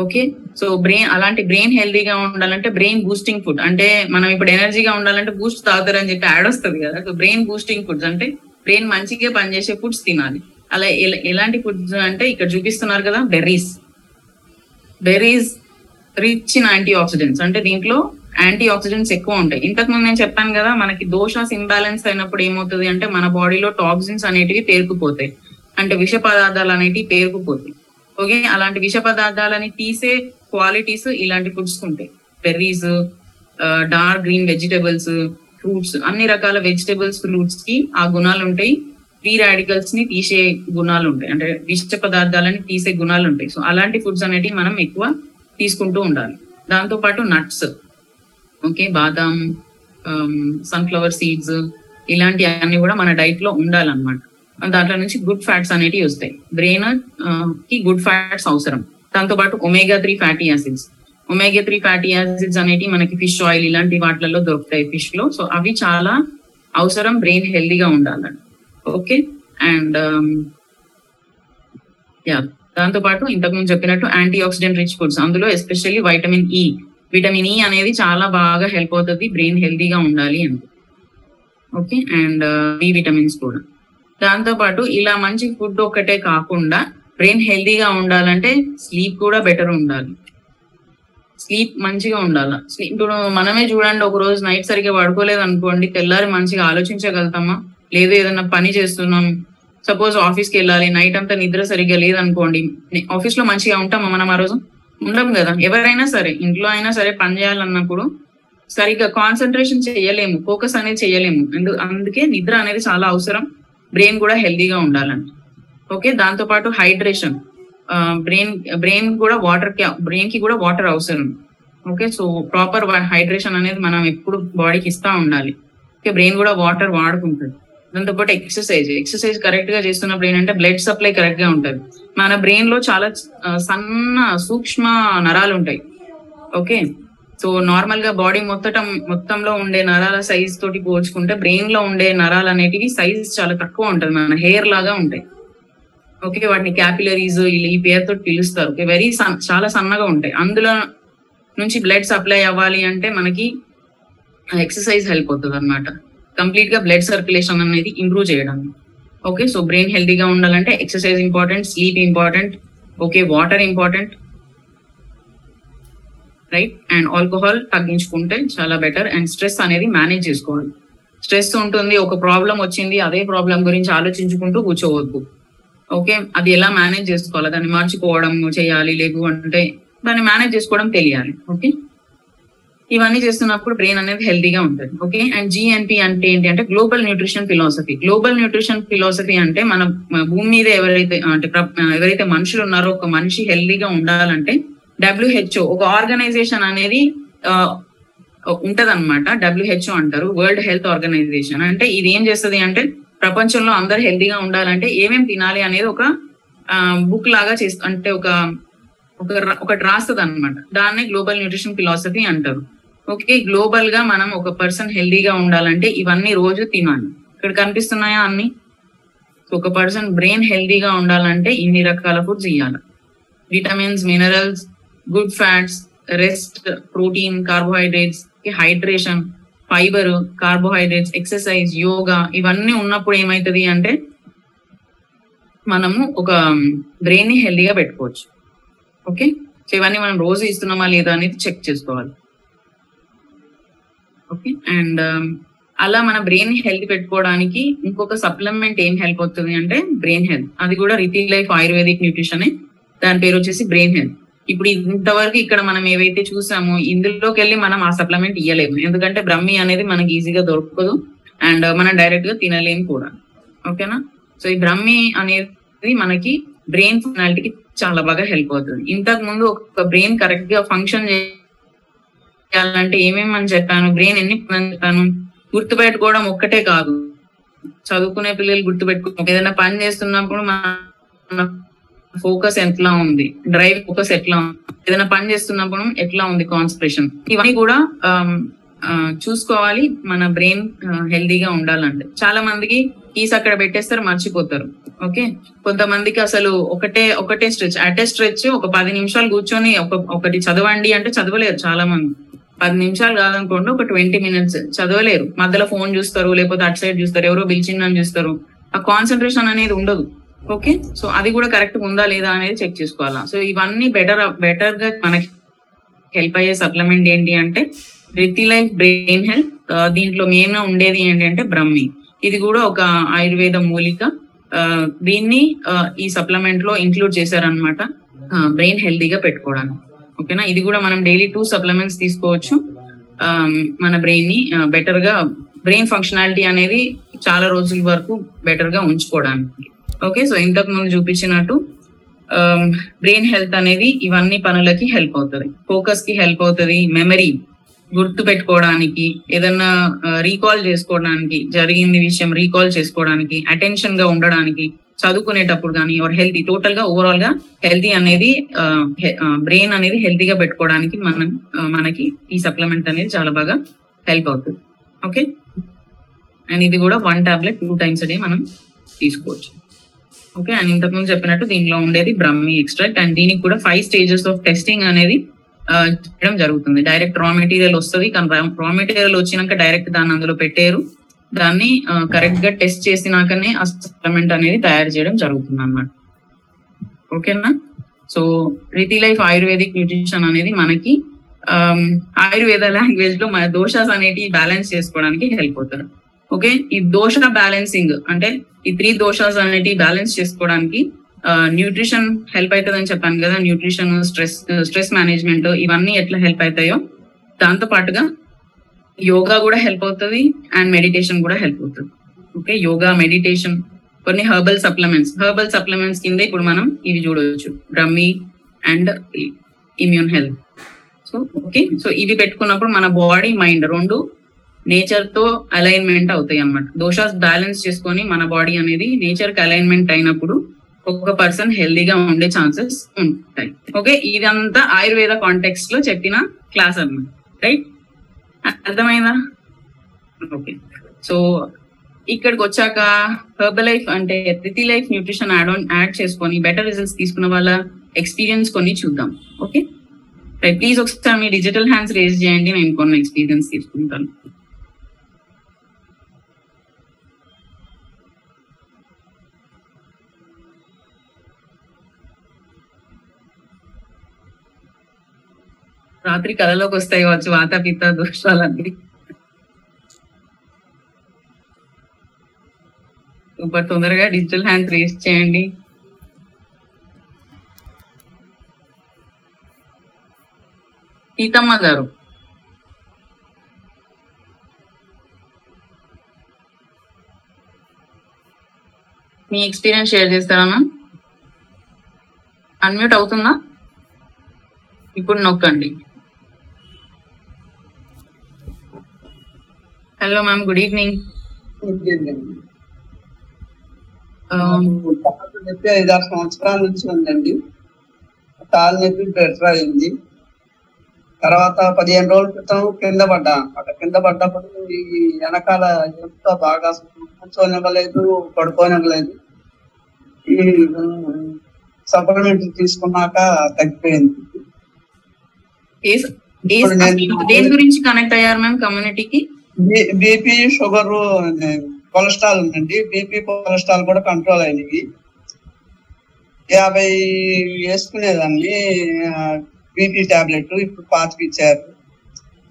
A: ఓకే? సో బ్రెయిన్ అలాంటి బ్రెయిన్ హెల్దీగా ఉండాలంటే బ్రెయిన్ బూస్టింగ్ ఫుడ్. అంటే మనం ఇప్పుడు ఎనర్జీగా ఉండాలంటే బూస్ట్ తాగుతారని చెప్పి యాడ్ వస్తుంది కదా. సో బ్రెయిన్ బూస్టింగ్ ఫుడ్స్ అంటే బ్రెయిన్ మంచిగా పనిచేసే ఫుడ్స్ తినాలి. అలా ఎలాంటి ఫుడ్స్ అంటే ఇక్కడ చూపిస్తున్నారు కదా berries. Berries rich in antioxidants. అంటే దీంట్లో యాంటీ ఆక్సిడెంట్స్ ఎక్కువ ఉంటాయి. ఇంతకు ముందు నేను చెప్పాను కదా మనకి దోషాస్ ఇంబ్యాలెన్స్ అయినప్పుడు ఏమవుతుంది అంటే మన బాడీలో టాక్సిన్స్ అనేటివి పేరుకుపోతాయి. అంటే విష పదార్థాలు అనేటివి పేరుకుపోతాయి. ఓకే? అలాంటి విష పదార్థాలని తీసే క్వాలిటీస్ ఇలాంటి ఫుడ్స్ ఉంటాయి. Berries dark green vegetables fruits అన్ని రకాల వెజిటబుల్స్ ఫ్రూట్స్కి ఆ గుణాలు ఉంటాయి. ఫ్రీ రాడికల్స్ని తీసే గుణాలు ఉంటాయి. అంటే విష పదార్థాలని తీసే గుణాలు ఉంటాయి. సో అలాంటి ఫుడ్స్ అనేటివి మనం ఎక్కువ తీసుకుంటూ ఉండాలి. దాంతో పాటు నట్స్ ఓకే బాదాం సన్ఫ్లవర్ సీడ్స్ ఇలాంటి అన్ని కూడా మన డైట్లో ఉండాలన్నమాట. దాంట్లో నుంచి గుడ్ ఫ్యాట్స్ అనేటివి వస్తాయి. బ్రెయిన్ uh, కి గుడ్ ఫ్యాట్స్ అవసరం. దాంతో పాటు omega three fatty acids omega three fatty acids అనేటివి మనకి ఫిష్ ఆయిల్ ఇలాంటి వాటిలలో దొరుకుతాయి ఫిష్లో. సో అవి చాలా అవసరం బ్రెయిన్ హెల్దీగా ఉండాలండి ఓకే? అండ్ యా um, దాంతో పాటు ఇంతకు ముందు చెప్పినట్టు యాంటీ ఆక్సిడెంట్ రిచ్ ఫుడ్స్ అందులో especially vitamin E vitamin E అనేది చాలా బాగా హెల్ప్ అవుతుంది బ్రెయిన్ హెల్తీగా ఉండాలి అని ఓకే అండ్ బి విటమిన్స్ కూడా. దాంతో పాటు ఇలా మంచి ఫుడ్ ఒక్కటే కాకుండా బ్రెయిన్ హెల్తీగా ఉండాలంటే స్లీప్ కూడా బెటర్ ఉండాలి. స్లీప్ మంచిగా ఉండాలి? స్లీప్ ఇప్పుడు మనమే చూడండి ఒక రోజు నైట్ సరిగ్గా పడుకోలేదు అనుకోండి తెల్లారి మంచిగా ఆలోచించగలుగుతామా? లేదు ఏదైనా పని చేస్తున్నాం. సపోజ్ ఆఫీస్కి వెళ్ళాలి నైట్ అంతా నిద్ర సరిగ్గా లేదనుకోండి ఆఫీస్లో మంచిగా ఉంటామా మనం ఆ రోజు? ఉండం కదా. ఎవరైనా సరే ఇంట్లో అయినా సరే పని చేయాలన్నప్పుడు సరిగ్గా కాన్సన్ట్రేషన్ చేయలేము ఫోకస్ అనేది చేయలేము. అందు అందుకే నిద్ర అనేది చాలా అవసరం. బ్రెయిన్ కూడా హెల్దీగా ఉండాలంట. ఓకే దాంతో పాటు హైడ్రేషన్ బ్రెయిన్ బ్రెయిన్ కూడా వాటర్కి బ్రెయిన్కి కూడా వాటర్ అవసరం. ఓకే సో ప్రాపర్ హైడ్రేషన్ అనేది మనం ఎప్పుడు బాడీకి ఇస్తా ఉండాలి. ఓకే బ్రెయిన్ కూడా వాటర్ వాడుకుంటుంది. దాంతో పాటు ఎక్సర్సైజ్ ఎక్సర్సైజ్ కరెక్ట్గా చేస్తున్నప్పుడు ఏంటంటే బ్లడ్ సప్లై కరెక్ట్గా ఉంటుంది. మన బ్రెయిన్లో చాలా సన్న సూక్ష్మ నరాలు ఉంటాయి. ఓకే సో నార్మల్గా బాడీ మొత్తం మొత్తంలో ఉండే నరాల సైజ్ తోటి పోల్చుకుంటే బ్రెయిన్లో ఉండే నరాలు అనేటివి సైజ్ చాలా తక్కువ ఉంటుంది. మన హెయిర్ లాగా ఉంటాయి. ఓకే వాటిని క్యాపిలరీస్ ఈ పేరుతో తోటి పిలుస్తారు. ఓకే వెరీ చాలా సన్నగా ఉంటాయి. అందులో నుంచి బ్లడ్ సప్లై అవ్వాలి అంటే మనకి ఎక్సర్సైజ్ హెల్ప్ అవుతుంది అనమాట కంప్లీట్గా బ్లడ్ సర్క్యులేషన్ అనేది ఇంప్రూవ్ చేయడం. ఓకే సో బ్రెయిన్ హెల్తీగా ఉండాలంటే exercise important sleep important okay water important right and alcohol తగ్గించుకుంటే చాలా బెటర్ అండ్ స్ట్రెస్ అనేది మేనేజ్ చేసుకోవాలి. స్ట్రెస్ ఉంటుంది ఒక ప్రాబ్లం వచ్చింది అదే ప్రాబ్లం గురించి ఆలోచించుకుంటూ కూర్చోవద్దు. ఓకే అది ఎలా మేనేజ్ చేసుకోవాలి? దాన్ని మార్చుకోవడం చేయాలి లేదు అంటే దాన్ని మేనేజ్ చేసుకోవడం తెలియాలి. ఓకే ఇవన్నీ చేస్తున్నప్పుడు బ్రెయిన్ అనేది హెల్దీగా ఉంటుంది ఓకే అండ్ జిఎన్పి అంటే ఏంటి అంటే global nutrition philosophy global nutrition philosophy అంటే మన భూమి మీద ఎవరైతే అంటే ఎవరైతే మనుషులు ఉన్నారో ఒక మనిషి హెల్దీగా ఉండాలంటే డబ్ల్యూహెచ్ఓ ఒక ఆర్గనైజేషన్ అనేది ఉంటది అనమాట డబ్ల్యూహెచ్ఓ అంటారు వరల్డ్ హెల్త్ ఆర్గనైజేషన్ అంటే ఇది ఏం చేస్తుంది అంటే ప్రపంచంలో అందరు హెల్దీగా ఉండాలంటే ఏమేమి తినాలి అనేది ఒక బుక్ లాగా చేస్తూ అంటే ఒక ఒకటి రాస్తుంది అనమాట దాన్నే గ్లోబల్ న్యూట్రిషన్ ఫిలాసఫీ అంటారు. ఓకే గ్లోబల్గా మనం ఒక పర్సన్ హెల్దీగా ఉండాలంటే ఇవన్నీ రోజు తినాలి. ఇక్కడ కనిపిస్తున్నాయా అన్ని? ఒక పర్సన్ బ్రెయిన్ హెల్దీగా ఉండాలంటే ఇన్ని రకాల ఫుడ్స్ ఇవ్వాలి vitamins minerals good fats rest protein carbohydrates hydration fibre carbohydrates exercise yoga ఇవన్నీ ఉన్నప్పుడు ఏమవుతుంది అంటే మనము ఒక బ్రెయిన్ని హెల్దీగా పెట్టుకోవచ్చు. ఓకే? సో ఇవన్నీ మనం రోజు ఇస్తున్నామా లేదా అనేది చెక్ చేసుకోవాలి. ఓకే అండ్ um, అలా మన బ్రెయిన్ హెల్త్ పెట్టుకోవడానికి ఇంకొక సప్లిమెంట్ ఏం హెల్ప్ అవుతుంది అంటే బ్రెయిన్ హెల్త్ అది కూడా రితి లైఫ్ ఆయుర్వేదిక్ న్యూట్రిషన్ దాని పేరు వచ్చేసి బ్రెయిన్ హెల్త్ ఇప్పుడు ఇంతవరకు ఇక్కడ మనం ఏవైతే చూసామో ఇందులోకి వెళ్ళి మనం ఆ సప్లిమెంట్ ఇయ్యలేము. ఎందుకంటే బ్రహ్మి అనేది మనకి ఈజీగా దొరకదు. అండ్ uh, మనం డైరెక్ట్గా తినలేము కూడా. ఓకేనా సో ఈ బ్రహ్మి అనేది మనకి బ్రెయిన్ ఫంక్షనాలిటీకి చాలా బాగా హెల్ప్ అవుతుంది. ఇంతకు ముందు ఒక బ్రెయిన్ కరెక్ట్గా ఫంక్షన్ చేయాలంటే ఏమేమి అని చెప్పాను? బ్రెయిన్ ఎన్ని పనులు చెప్పాను. గుర్తుపెట్టుకోవడం ఒక్కటే కాదు. చదువుకునే పిల్లలు గుర్తుపెట్టుకో ఏదైనా పని చేస్తున్నప్పుడు మన ఫోకస్ ఎట్లా ఉంది? డ్రైవ్ ఫోకస్ ఎట్లా ఉంది? ఏదైనా పని చేస్తున్నప్పుడు ఎట్లా ఉంది కాన్సన్ట్రేషన్? ఇవన్నీ కూడా చూసుకోవాలి. మన బ్రెయిన్ హెల్దీగా ఉండాలంటే. చాలా మందికి కీస్ అక్కడ పెట్టేస్తారు మర్చిపోతారు. ఓకే? కొంతమందికి అసలు ఒకటే ఒకటే స్ట్రెచ్. అటే స్ట్రెచ్ ఒక పది నిమిషాలు కూర్చొని ఒక ఒకటి చదవండి అంటే చదవలేరు చాలా మంది. పది నిమిషాలు కాదనుకోండి ఒక ట్వంటీ మినిట్స్ చదవలేరు. మధ్యలో ఫోన్ చూస్తారు లేకపోతే అటు సైడ్ చూస్తారు ఎవరో పిలిచిందని చూస్తారు. ఆ కాన్సన్ట్రేషన్ అనేది ఉండదు. ఓకే? సో అది కూడా కరెక్ట్ ఉందా లేదా అనేది చెక్ చేసుకోవాలా. సో ఇవన్నీ బెటర్ బెటర్గా మనకి హెల్ప్ అయ్యే సప్లిమెంట్ ఏంటి అంటే రితి లైఫ్ బ్రెయిన్ హెల్త్ దీంట్లో మెయిన్గా ఉండేది ఏంటంటే బ్రహ్మి ఇది కూడా ఒక ఆయుర్వేద మూలిక. దీన్ని ఈ సప్లిమెంట్లో ఇంక్లూడ్ చేశారనమాట బ్రెయిన్ హెల్తీగా పెట్టుకోవడానికి. ఓకేనా? ఇది కూడా మనం డైలీ టూ సప్లిమెంట్స్ తీసుకోవచ్చు. ఆ, మన బ్రెయిన్ని uh, బెటర్గా బ్రెయిన్ ఫంక్షనాలిటీ అనేది చాలా రోజుల వరకు బెటర్గా ఉంచుకోవడానికి. ఓకే సో ఇంతకు ముందు చూపించినట్టు um, బ్రెయిన్ హెల్త్ అనేది ఇవన్నీ పనులకి హెల్ప్ అవుతుంది. ఫోకస్కి హెల్ప్ అవుతుంది. మెమరీ గుర్తు పెట్టుకోవడానికి ఏదన్నా uh, రీకాల్ చేసుకోవడానికి జరిగింది విషయం రీకాల్ చేసుకోవడానికి అటెన్షన్గా ఉండడానికి చదువుకునేటప్పుడు కానీ ఎవరు హెల్తీ టోటల్గా ఓవరాల్గా హెల్తీ అనేది బ్రెయిన్ అనేది హెల్తీగా పెట్టుకోవడానికి మనం మనకి ఈ సప్లిమెంట్ అనేది చాలా బాగా హెల్ప్ అవుతుంది. ఓకే అండ్ ఇది కూడా one tablet two times day మనం తీసుకోవచ్చు. ఓకే అండ్ ఇంతకుముందు చెప్పినట్టు దీనిలో ఉండేది బ్రహ్మి ఎక్స్ట్రాక్ట్ అండ్ దీనికి కూడా ఫైవ్ స్టేజెస్ ఆఫ్ టెస్టింగ్ అనేది చేయడం జరుగుతుంది. డైరెక్ట్ రా మెటీరియల్ వస్తుంది కానీ రా మెటీరియల్ వచ్చినాక డైరెక్ట్ దాన్ని అందులో పెట్టారు దాన్ని కరెక్ట్గా టెస్ట్ చేసినాకనే ఆ సప్లిమెంట్ అనేది తయారు చేయడం జరుగుతుంది అన్నమాట ఓకేనా? సో రితి లైఫ్ ఆయుర్వేదిక్ న్యూట్రిషన్ అనేది మనకి ఆయుర్వేద లాంగ్వేజ్లో మన దోషాస్ అనేటివి బ్యాలెన్స్ చేసుకోవడానికి హెల్ప్ అవుతారు. ఓకే? ఈ దోష బ్యాలెన్సింగ్ అంటే ఈ త్రీ దోషాస్ అనేటివి బ్యాలెన్స్ చేసుకోవడానికి న్యూట్రిషన్ హెల్ప్ అవుతుంది అని చెప్పాను కదా న్యూట్రిషన్ స్ట్రెస్ స్ట్రెస్ మేనేజ్మెంట్ ఇవన్నీ ఎట్లా హెల్ప్ అవుతాయో దాంతో పాటుగా యోగా కూడా హెల్ప్ అవుతుంది అండ్ మెడిటేషన్ కూడా హెల్ప్ అవుతుంది. ఓకే యోగా మెడిటేషన్ కొన్ని హర్బల్ సప్లిమెంట్స్ హర్బల్ సప్లిమెంట్స్ కింద ఇప్పుడు మనం ఇవి చూడవచ్చు Brahmi and immune health so okay so ఇవి పెట్టుకున్నప్పుడు మన బాడీ మైండ్ రెండు నేచర్తో అలైన్మెంట్ అవుతాయి అన్నమాట. దోషాస్ బ్యాలెన్స్ చేసుకొని మన బాడీ అనేది నేచర్కి అలైన్మెంట్ అయినప్పుడు ఒక్కొక్క పర్సన్ హెల్దీగా ఉండే ఛాన్సెస్ ఉంటాయి. ఓకే ఇదంతా ఆయుర్వేద కాంటెక్స్ట్లో చెప్పిన క్లాస్ అన్నమాట. రైట్ అర్థమైందా? ఓకే. సో ఇక్కడికి వచ్చాక హెర్బల్ లైఫ్ అంటే ప్రతి life nutrition add on add చేసుకొని బెటర్ రిజల్ట్స్ తీసుకున్న వాళ్ళ ఎక్స్పీరియన్స్ కొన్ని చూద్దాం. ఓకే? ప్లీజ్ ఒకసారి మీ డిజిటల్ హ్యాండ్స్ రేజ్ చేయండి. నేను కొన్ని ఎక్స్పీరియన్స్ తీసుకుంటాను. రాత్రి కళలోకి వస్తాయి కావచ్చు వాతాపిత పిత్త దోషాలన్నీ. సూపర్. తొందరగా డిజిటల్ హ్యాండ్ రేస్ చేయండి. సీతమ్మ గారు. మీ ఎక్స్పీరియన్స్ షేర్ చేస్తారా మ్యామ్? అన్మ్యూట్ అవుతుందా? ఇప్పుడు నొక్కండి. హలో మ్యామ్ గుడ్ ఈవినింగ్
B: నొప్పి ఐదారు సంవత్సరాల నుంచి ఉందండి. కాలు నొప్పి బెటర్ అయింది. తర్వాత పదిహేను రోజుల క్రితం కింద పడ్డా. అక్కడ కింద పడ్డప్పుడు ఈ వెనకాల ఎంత బాగా కూర్చోనివ్వలేదు పడుకోనివ్వలేదు. ఈ సప్లిమెంట్ తీసుకున్నాక తగ్గిపోయింది.
A: దేని గురించి కనెక్ట్ అయ్యారు మ్యామ్ కమ్యూనిటీకి
B: బీపీ షుగర్ కొలెస్ట్రాల్ ఉందండి. బీపీ కొలెస్ట్రాల్ కూడా కంట్రోల్ అయినాయి యాభై వేసుకునేదాన్ని. బీపీ టాబ్లెట్ ఇప్పుడు పాతికి ఇచ్చారు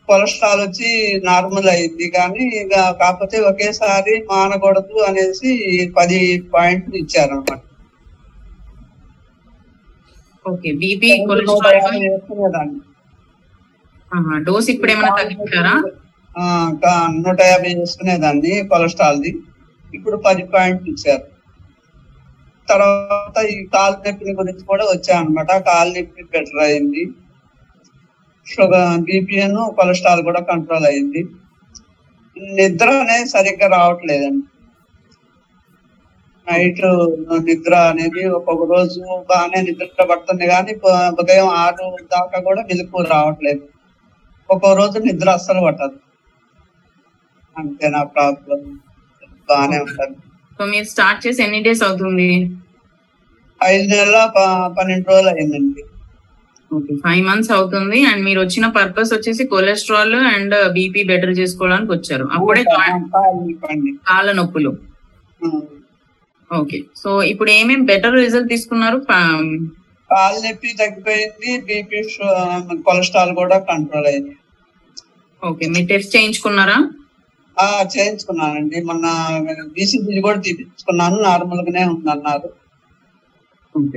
B: కొలెస్ట్రాల్ వచ్చి నార్మల్ అయింది కానీ ఇక కాకపోతే ఒకేసారి మానకూడదు అనేసి పది పాయింట్లు ఇచ్చారు అనమాట
A: ఓకే బీపీ కొలెస్ట్రాల్ డోస్ ఇప్పుడు ఏమైనా తగ్గించారా?
B: నూట యాభై వేసుకునేదాన్ని కొలెస్ట్రాల్ది. ఇప్పుడు పది పాయింట్లు ఇచ్చారు. తర్వాత ఈ కాలు నొప్పి గురించి కూడా వచ్చాయన్నమాట. కాలు నొప్పి బెటర్ అయింది. షుగర్ బీపీఎన్ కొలెస్ట్రాల్ కూడా కంట్రోల్ అయింది. నిద్ర అనేది సరిగ్గా రావట్లేదండి. నైట్ నిద్ర అనేది ఒక్కొక్క రోజు బాగానే నిద్ర పడుతుంది కానీ ఉదయం ఆరు దాకా కూడా మెలకు రావట్లేదు. ఒక్కో రోజు నిద్ర అస్సలు పట్టదు. అంతే నా ప్రాబ్లం బాగానే ఉంటుంది.
A: సో మీరు స్టార్ట్ చేసి ఎన్ని డేస్ అవుతుంది?
B: ఐదు నెలల పన్నెండు రోజులు అయిందండి.
A: ఓకే ఫైవ్ మంత్స్ అవుతుంది. అండ్ మీరు వచ్చిన పర్పస్ వచ్చేసి కొలెస్ట్రాల్ అండ్ బీపీ బెటర్ చేసుకోవడానికి వచ్చారు. అప్పుడే. కాళ్ళ నొప్పులు. ఓకే సో ఇప్పుడు ఏమేం బెటర్ రిజల్ట్ తీసుకున్నారు?
B: కాలు నొప్పి తగ్గిపోయింది బీపీ కొలెస్ట్రాల్ కూడా కంట్రోల్ అయింది.
A: ఓకే మీరు టెస్ట్ చేయించుకున్నారా?
B: ఆ చేయించుకున్నానండి. మొన్న బీసీజీ కూడా తీపించుకున్నాను నార్మల్ గానే ఉందన్నారు.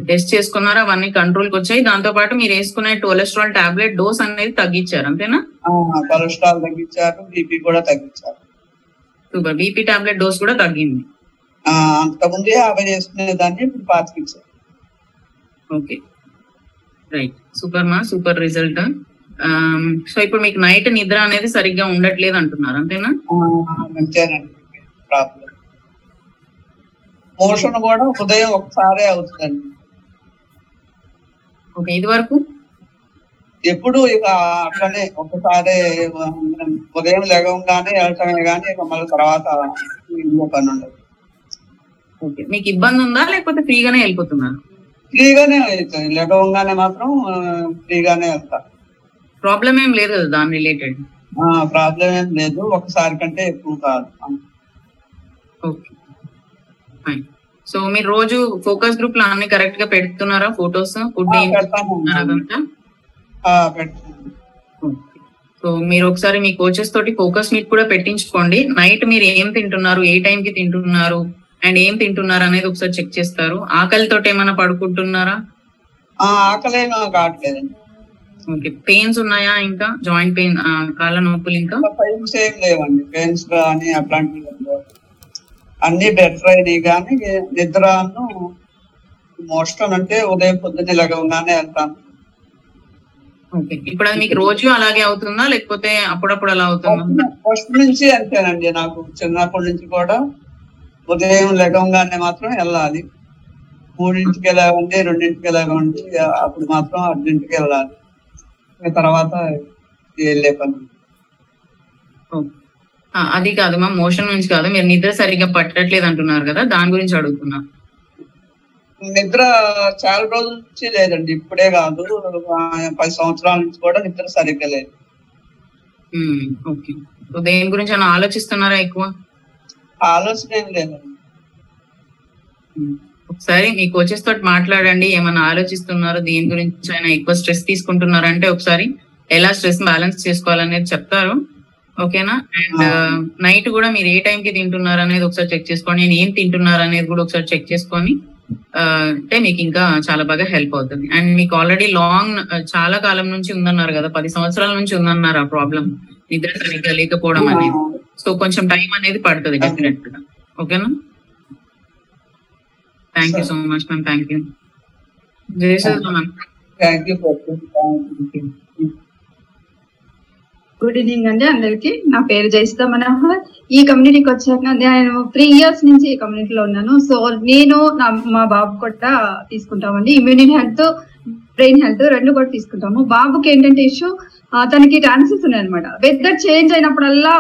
A: టెస్ట్ చేసుకున్నారా? అవన్నీ కంట్రోల్కి వచ్చాయి. దాంతో పాటు మీరు వేసుకునే కొలెస్ట్రాల్ టాబ్లెట్ డోస్ అనేది తగ్గించారు అంతేనా?
B: కొలెస్ట్రాల్ తగ్గించారు బీపీ కూడా తగ్గించారు
A: సూపర్. బీపీ టాబ్లెట్ డోస్ కూడా తగ్గింది.
B: అంతకుముందే యాభై చేసుకునేదాన్ని ఇప్పుడు పాతికిచ్చారు.
A: ఓకే. రైట్. సూపర్ మా. Super result. సో ఇప్పుడు మీకు నైట్ నిద్ర అనేది సరిగ్గా ఉండట్లేదు అంటున్నారు అంతేనా?
B: మోషన్ కూడా ఉదయం ఒకసారే అవుతుందండి.
A: ఓకే ఇది వరకు?
B: ఎప్పుడు ఇక అట్లనే ఒకసారి ఉదయం లేవగానే వెళ్ళటమే కానీ ఇక మళ్ళీ తర్వాత పని ఉండదు.
A: ఓకే మీకు ఇబ్బంది ఉందా లేకపోతే ఫ్రీగానే వెళ్ళిపోతున్నారు?
B: ఫ్రీగానే అవుతుంది లెగవంగానే మాత్రం ఫ్రీగానే వెళ్తా
A: ప్రాబ్లం ఏం లేదు కదా దాని రిలేటెడ్
B: ప్రాబ్లం ఏం లేదు. ఒకసారి కంటే ఎక్కువ కాదు.
A: ఓకే ఫైన్ సో మీరు రోజు ఫోకస్ గ్రూప్లో అన్ని కరెక్ట్గా పెడుతున్నారా? ఫొటోస్ ఫుడ్ అదంతా? సో మీరు ఒకసారి మీ కోచెస్ తోటి ఫోకస్ మీట్ కూడా పెట్టించుకోండి. నైట్ మీరు ఏం తింటున్నారు? ఏ టైం కి తింటున్నారు? అండ్ ఏం తింటున్నారు అనేది ఒకసారి చెక్ చేస్తారు. ఆకలితో ఏమైనా పడుకుంటున్నారా?
B: ఆకలి కావట్లేదండి.
A: ఓకే. పెయిన్స్ ఉన్నాయా ఇంకా? జాయింట్ పెయిన్ కాళ్ళ నొప్పులు ఇంకా?
B: పెయిన్స్ ఏం లేవండి. పెయిన్స్ కానీ అట్లాంటివి. అన్ని బెటర్ అయినాయి కానీ నిద్రను మోషన్ అంటే ఉదయం పొద్దున్నే లెగవగానే వెళ్తాను.
A: ఓకే. ఇప్పుడు అది మీకు రోజు అలాగే అవుతుందా? లేకపోతే అప్పుడప్పుడు అలా అవుతుందా?
B: ఫస్ట్ నుంచి అంతేనండి నాకు. చిన్నప్పటి నుంచి కూడా ఉదయం లెగంగానే మాత్రం వెళ్ళాలి. మూడింటికి వెళ్ళాలండి రెండింటికి వెళ్ళాలండి అప్పుడు మాత్రం అర్జెంట్కి వెళ్ళాలి. తర్వాత
A: అది కాదు మా మోషన్ నుంచి కాదు. మీరు నిద్ర సరిగ్గా పట్టట్లేదు అంటున్నారు కదా దాని గురించి అడుగుతున్నా.
B: నిద్ర చాలా రోజుల నుంచి లేదండి ఇప్పుడే కాదు. పది సంవత్సరాల నుంచి కూడా నిద్ర సరిగ్గా లేదు.
A: ఓకే. దేని గురించి ఆలోచిస్తున్నారా ఎక్కువ?
B: ఆలోచన ఏం లేదండి.
A: ఒకసారి మీ కోచెస్ తోటి మాట్లాడండి ఏమైనా ఆలోచిస్తున్నారు దేని గురించి అయినా ఎక్కువ స్ట్రెస్ తీసుకుంటున్నారంటే ఒకసారి ఎలా స్ట్రెస్ బ్యాలెన్స్ చేసుకోవాలనేది చెప్తారు. ఓకేనా? అండ్ నైట్ కూడా మీరు ఏ టైం కి తింటున్నారు అనేది ఒకసారి చెక్ చేసుకోండి. నేను ఏం తింటున్నారు అనేది కూడా ఒకసారి చెక్ చేసుకొని అంటే మీకు ఇంకా చాలా బాగా హెల్ప్ అవుతుంది. అండ్ మీకు ఆల్రెడీ లాంగ్ చాలా కాలం నుంచి ఉందన్నారు కదా పది సంవత్సరాల నుంచి ఉందన్నారు ఆ ప్రాబ్లం నిద్ర సరిగ్గా లేకపోవడం అనేది. సో కొంచెం టైం అనేది పడుతుంది డెఫినెట్గా. ఓకేనా? Thank you so much ma'am thank you Jayasudha ma'am
B: thank you
C: good evening అండి అందరికి నా పేరు జయసుధ మనోహర్. ఈ కమ్యూనిటీకి వచ్చాక నేను త్రీ ఇయర్స్ నుంచి ఈ కమ్యూనిటీలో ఉన్నాను. సో నేను నా మా బాబు కూడా తీసుకుంటామండి. ఇమ్యూనిటీ హెల్త్ బ్రెయిన్ హెల్త్ రెండు కూడా తీసుకుంటాము. బాబుకి ఏంటంటే ఇష్యూ తనకి టాన్సెస్ ఉన్నాయి అనమాట వెదర్ చేంజ్ అయినప్పుడల్లా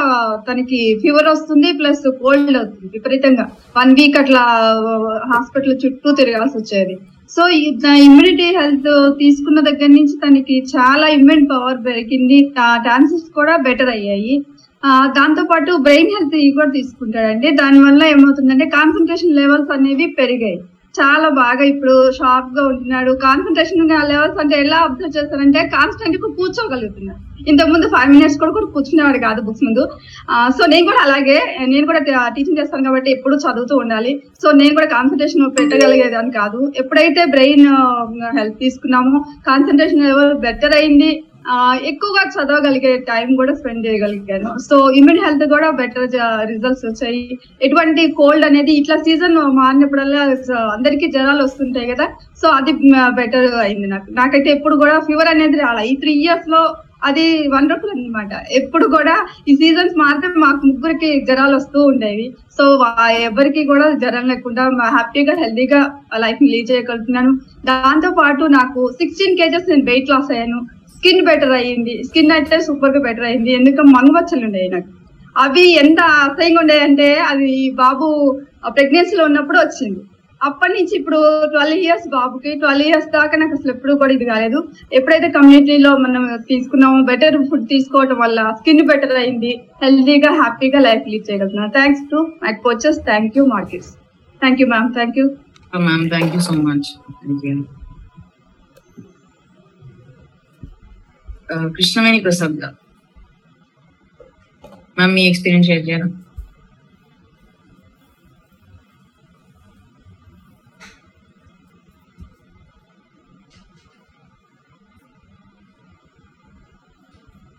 C: తనకి ఫీవర్ వస్తుంది ప్లస్ కోల్డ్ అవుతుంది విపరీతంగా. వన్ వీక్ అట్లా హాస్పిటల్ చుట్టూ తిరగాల్సి వచ్చేది. సో ఇమ్యూనిటీ హెల్త్ తీసుకున్న దగ్గర నుంచి తనకి చాలా ఇమ్యూన్ పవర్ పెరిగింది. టాన్సెస్ కూడా బెటర్ అయ్యాయి. దాంతో పాటు బ్రెయిన్ హెల్త్ ఇవి కూడా తీసుకుంటాడండి. దాని వల్ల ఏమవుతుందంటే కాన్సన్ట్రేషన్ లెవెల్స్ అనేవి పెరిగాయి. చాలా బాగా ఇప్పుడు షార్ప్గా ఉంటున్నాడు. కాన్సన్ట్రేషన్ లెవెల్స్ అంటే ఎలా అబ్జర్వ్ చేస్తారంటే కాన్స్టెంట్గా కూర్చోగలుగుతున్నా. ఇంతకు ముందు ఫైవ్ మినిట్స్ కూడా కూడా కూర్చునేవాడు కాదు బుక్స్ ముందు. సో నేను కూడా అలాగే నేను కూడా టీచింగ్ చేస్తాను కాబట్టి ఎప్పుడు చదువుతూ ఉండాలి. సో నేను కూడా కాన్సన్ట్రేషన్ పెట్టగలిగేదాన్ని కాదు. ఎప్పుడైతే బ్రెయిన్ హెల్ప్ తీసుకున్నామో కాన్సన్ట్రేషన్ లెవెల్ బెటర్ అయింది. ఎక్కువగా చదవగలిగే టైం కూడా స్పెండ్ చేయగలిగాను. సో ఇమ్యూన్ హెల్త్ కూడా బెటర్ రిజల్ట్స్ వచ్చాయి. ఎటువంటి కోల్డ్ అనేది ఇట్లా సీజన్ మారినప్పుడల్లా అందరికీ జ్వరాలు వస్తుంటాయి కదా సో అది బెటర్ అయింది నాకు. నాకైతే ఎప్పుడు కూడా ఫీవర్ అనేది రాలా. ఈ త్రీ ఇయర్స్లో అది వండర్ఫుల్ అన్నమాట. ఎప్పుడు కూడా ఈ సీజన్స్ మారితే మాకు ముగ్గురికి జ్వరాలు వస్తూ ఉండేవి. సో ఎవరికి కూడా జ్వరం లేకుండా హ్యాపీగా హెల్దీగా లైఫ్ లీడ్ చేయగలుగుతున్నాను. దాంతో పాటు నాకు సిక్స్టీన్ కేజెస్ నేను వెయిట్ లాస్ అయ్యాను. స్కిన్ బెటర్ అయ్యింది స్కిన్ అయితే సూపర్గా బెటర్ అయింది. ఎందుకంటే మంగవచ్చలు ఉండేవి నాకు. అవి ఎంత అసహ్యంగా ఉండేదంటే అది బాబు ప్రెగ్నెన్సీలో ఉన్నప్పుడు వచ్చింది. అప్పటి నుంచి ఇప్పుడు ట్వెల్వ్ ఇయర్స్ బాబుకి ట్వెల్వ్ ఇయర్స్ దాకా నాకు అసలు ఎప్పుడు కూడా ఇది కాలేదు. ఎప్పుడైతే కమ్యూనిటీలో మనం తీసుకున్నామో బెటర్ ఫుడ్ తీసుకోవడం వల్ల స్కిన్ బెటర్ అయింది. హెల్తీగా హ్యాపీగా లైఫ్ లీడ్ చేయగలుగుతున్నాను. Thanks to my coaches thank you markets thank you ma'am thank you
A: ma'am thank you so much Krishnaveni Prasad గారు మ్యామ్ మీ ఎక్స్పీరియన్స్ షేర్ చేయరా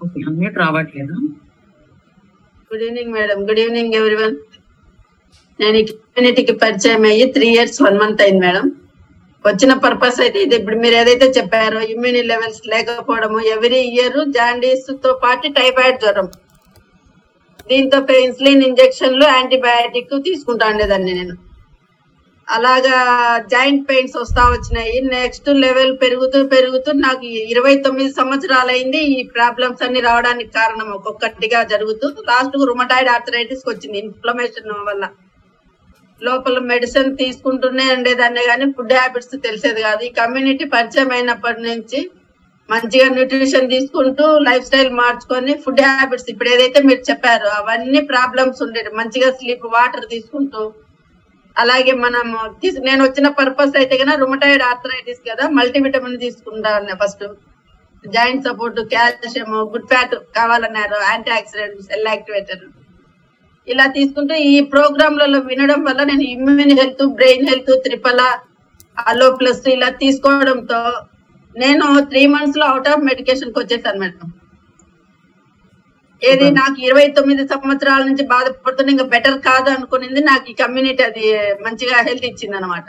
A: ఓకే అన్మ్యూట్ రావట్లేదా
D: good evening madam good evening everyone నేను ఈ కమ్యూనిటీకి పరిచయం అయ్యి త్రీ ఇయర్స్ వన్ మంత్ అయింది మేడం వచ్చిన పర్పస్ అయితే ఇది. ఇప్పుడు మీరు ఏదైతే చెప్పారో ఇమ్యూని లెవెల్స్ లేకపోవడము ఎవ్రీ ఇయర్ జాండీస్తో పాటు టైఫాయిడ్ జ్వరం. దీంతో ఇన్సులిన్ ఇంజెక్షన్లు యాంటీబయాటిక్ తీసుకుంటా ఉండేదాన్ని నేను. అలాగా జాయింట్ పెయిన్స్ వస్తా వచ్చినాయి. నెక్స్ట్ లెవెల్ పెరుగుతూ పెరుగుతూ నాకు ఇరవై తొమ్మిది సంవత్సరాలు అయింది ఈ ప్రాబ్లమ్స్ అన్ని రావడానికి కారణం ఒక్కొక్కటిగా జరుగుతూ. లాస్ట్ రుమటాయిడ్ ఆర్థరైటిస్ వచ్చింది. ఇన్ఫ్లమేషన్ వల్ల. లోపల మెడిసిన్ తీసుకుంటూనే ఉండేదాన్ని కానీ ఫుడ్ హ్యాబిట్స్ తెలిసేది కాదు. ఈ కమ్యూనిటీ పరిచయం అయినప్పటి నుంచి మంచిగా న్యూట్రిషన్ తీసుకుంటూ లైఫ్ స్టైల్ మార్చుకొని ఫుడ్ హ్యాబిట్స్ ఇప్పుడు ఏదైతే మీరు చెప్పారో అవన్నీ ప్రాబ్లమ్స్ ఉండేవి మంచిగా స్లీప్ వాటర్ తీసుకుంటూ అలాగే మనం నేను వచ్చిన పర్పస్ అయితే కదా రుమటాయిడ్ ఆర్థరైటిస్ కదా మల్టీవిటమిన్ తీసుకుంటాను first joint support calcium good fat కావాలన్నారు యాంటీ ఆక్సిడెంట్ సెల్ యాక్టివేటర్ ఇలా తీసుకుంటూ ఈ ప్రోగ్రాంలలో వినడం వల్ల నేను immune health brain health Triphala aloe plus ఇలా తీసుకోవడంతో నేను త్రీ మంత్స్లో అవుట్ ఆఫ్ మెడికేషన్కి వచ్చేసాను మేడం. ఏది నాకు ఇరవై తొమ్మిది సంవత్సరాల నుంచి బాధపడుతున్నా ఇంకా బెటర్ కాదు అనుకునింది నాకు ఈ కమ్యూనిటీ అది మంచిగా హెల్త్ ఇచ్చింది అనమాట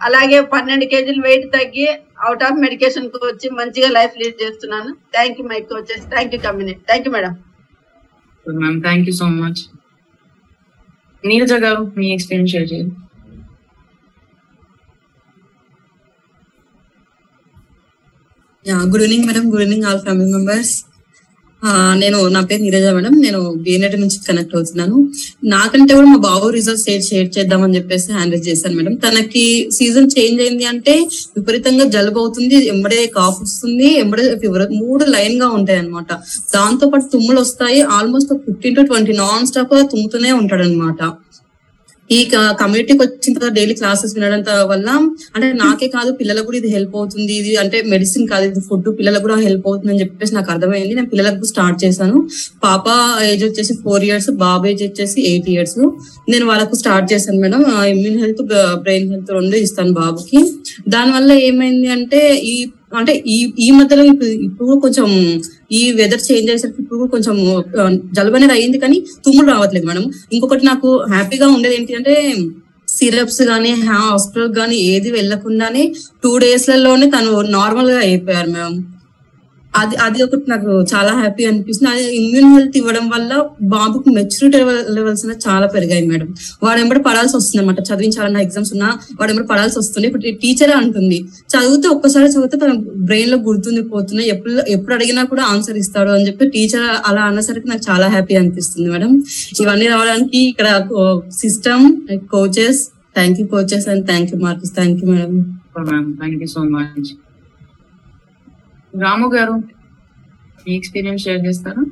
D: అలాగే పన్నెండు కేజీలు వెయిట్ తగ్గి అవుట్ ఆఫ్ మెడికేషన్కి వచ్చి మంచిగా లైఫ్ లీడ్ చేస్తున్నాను. Thank you my coaches. Thank you community. Thank you madam.
A: Good, ma'am. Thank you so much. Neil अगर me experience share
E: Yeah, good evening, madam. Good evening, all family members. నేను నా పేరు Neeraja madam. నేను బిఎన్ఎట్ నుంచి connect అవుతున్నాను. నాకంటే కూడా మా బాబు రిజల్ట్స్ షేర్ షేర్ చేద్దామని చెప్పేసి హ్యాండిల్ చేశాను మేడం. తనకి సీజన్ చేంజ్ అయింది అంటే విపరీతంగా జలుబు అవుతుంది ఎంబడే కాఫ్ వస్తుంది ఎంబడే ఫీవర్ మూడు లైన్గా ఉంటాయి అనమాట దాంతో పాటు తుమ్ములు వస్తాయి. Almost fifteen to twenty non స్టాప్గా తుమ్ముతూనే ఉంటాడు అనమాట ఈ కమ్యూనిటీకి వచ్చిన తర్వాత డైలీ క్లాసెస్ వినడం వల్ల అంటే నాకే కాదు పిల్లలకు కూడా ఇది హెల్ప్ అవుతుంది. ఇది అంటే మెడిసిన్ కాదు ఇది ఫుడ్ పిల్లలకు కూడా హెల్ప్ అవుతుంది అని చెప్పేసి నాకు అర్థమైంది. నేను పిల్లలకు స్టార్ట్ చేశాను. పాప ఏజ్ వచ్చేసి ఫోర్ ఇయర్స్ బాబు ఏజ్ వచ్చేసి ఎయిట్ ఇయర్స్ నేను వాళ్ళకు స్టార్ట్ చేశాను madam. Immune health brain health రెండు ఇస్తాను బాబుకి. దానివల్ల ఏమైంది అంటే ఈ అంటే ఈ ఈ మధ్యలో ఇప్పుడు ఇప్పుడు కొంచెం ఈ వెదర్ చేంజ్ అయ్యేసరికి ఇప్పుడు కొంచెం జలుబు అనేది అయింది కానీ తుమ్ములు రావట్లేదు మేడం. ఇంకొకటి నాకు హ్యాపీగా ఉండేది ఏంటి అంటే సిరప్స్ కానీ హాస్పిటల్ కానీ ఏది వెళ్ళకుండానే టూ డేస్ లలోనే తను నార్మల్గా అయిపోయారు మేడం. అది అది ఒకటి నాకు చాలా హ్యాపీ అనిపిస్తుంది. అది ఇమ్యూన్ హెల్త్ ఇవ్వడం వల్ల బాబుకు మెచ్యూరిటీ లెవెల్స్ చాలా పెరిగాయి మేడం. వాడు ఎంబడి పడాల్సి వస్తుంది అనమాట చదివించాలన్న ఎగ్జామ్స్ ఉన్నా వాడు ఎంబడి పడాల్సి వస్తుంది. ఇప్పుడు టీచరే అంటుంది చదివితే ఒక్కసారి చదివితే తన బ్రెయిన్లో గుర్తుంది పోతున్నాయి ఎప్పుడు ఎప్పుడు అడిగినా కూడా ఆన్సర్ ఇస్తాడు అని చెప్పి టీచర్ అలా అన్నసరికి నాకు చాలా హ్యాపీ అనిపిస్తుంది మేడం. ఇవన్నీ రావడానికి ఇక్కడ system coaches thank you coaches and thank you marks thank you madam.
A: Thank you so much Ramu గారు మీ ఎక్స్పీరియన్స్ షేర్ చేస్తారా?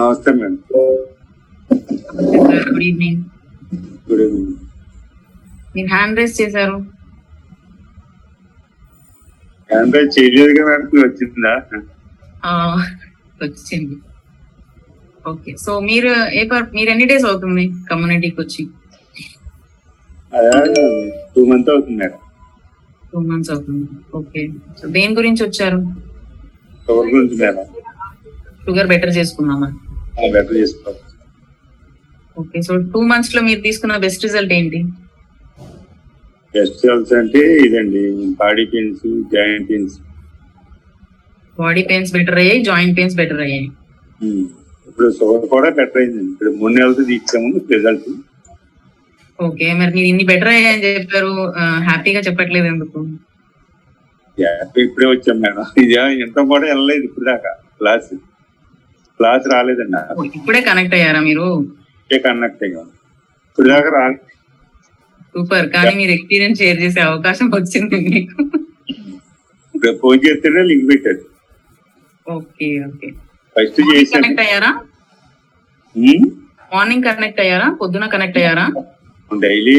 F: నమస్తే madam.
A: Good evening
F: good evening
A: మీరు హ్యాండ్ రైస్ చేశారు.
F: అంటే చేయలేదుగా మేడం మీకు వచ్చిందా?
A: వచ్చింది. ఓకే సో మీరు ఏ పర్ మీరు ఎన్ని డేస్ అవుతుంది కమ్యూనిటీకి వచ్చి?
F: టూ మంత్ అవుతుంది మేడం.
A: టూ మంత్స్ అవుతుంది. ఓకే. సో దేని గురించి వచ్చారు?
F: షుగర్ గురించి మేడం?
A: షుగర్ బెటర్ చేసుకుందామా?
F: బెటర్ చేసుకోవాలి
A: ఓకే. సో టూ మంత్స్లో మీరు తీసుకున్న బెస్ట్ రిజల్ట్ ఏంటి?
F: బెస్ట్ రిజల్ట్స్ అంటే ఇదండి. Body pains joint pains.
A: Body pains better అయ్యాయి జాయింట్ పెయిన్స్ బెటర్ అయ్యాయి.
F: ఇప్పుడు షుగర్ కూడా బెటర్ అయిందండి. ఇప్పుడు మూడు నెలలతో తీసాము రిజల్ట్.
A: ఓకే మరి మీరు ఇన్ని బెటర్ అయ్యాయని చెప్పారు. హ్యాపీగా చెప్పట్లేదు ఎందుకు?
F: ఇప్పుడే వచ్చాం మేడం. ఇది ఎంత కూడా వెళ్ళలేదు ఇప్పుడు దాకా క్లాస్ క్లాస్ రాలేదండి
A: ఇప్పుడే కనెక్ట్ అయ్యారా మీరు?
F: కనెక్ట్ అయ్యాం. ఇప్పుడు దాకా రాలేదు
A: సూపర్ కానీ మీరు ఎక్స్పీరియన్స్ షేర్ చేసే అవకాశం వచ్చింది మీకు.
F: ఫోన్ చేస్తేనే లింక్ పెట్టాడు
A: ఓకే ఓకే.
F: ఫస్ట్ చేశాను.
A: కనెక్ట్ అయ్యారా? మార్నింగ్ కనెక్ట్ అయ్యారా? పొద్దున కనెక్ట్ అయ్యారా?
F: Daily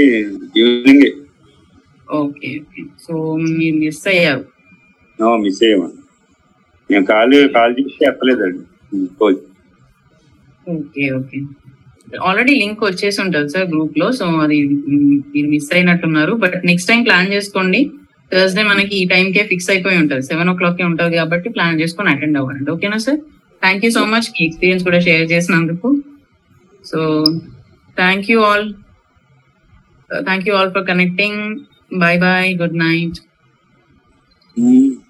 F: evening
A: okay okay so మీరు మిస్ అయ్యారు?
F: మిస్ అయ్యామని నేను కాల్ కాల్ చేసి చెప్పలేదండి coach
A: okay okay already link వచ్చేసి ఉంటుంది సార్ గ్రూప్లో సో అది మీరు మిస్ అయినట్టున్నారు. బట్ నెక్స్ట్ టైం ప్లాన్ చేసుకోండి. థర్స్డే మనకి ఈ టైం కే ఫిక్స్ అయిపోయి ఉంటుంది. సెవెన్ ఓ క్లాక్ కే ఉంటుంది కాబట్టి ప్లాన్ చేసుకొని అటెండ్ అవ్వండి. ఓకేనా sir? Thank you so much me experience కూడా షేర్ చేసినందుకు. So thank you all Thank you all for connecting. Bye
F: bye. Good night. Mm.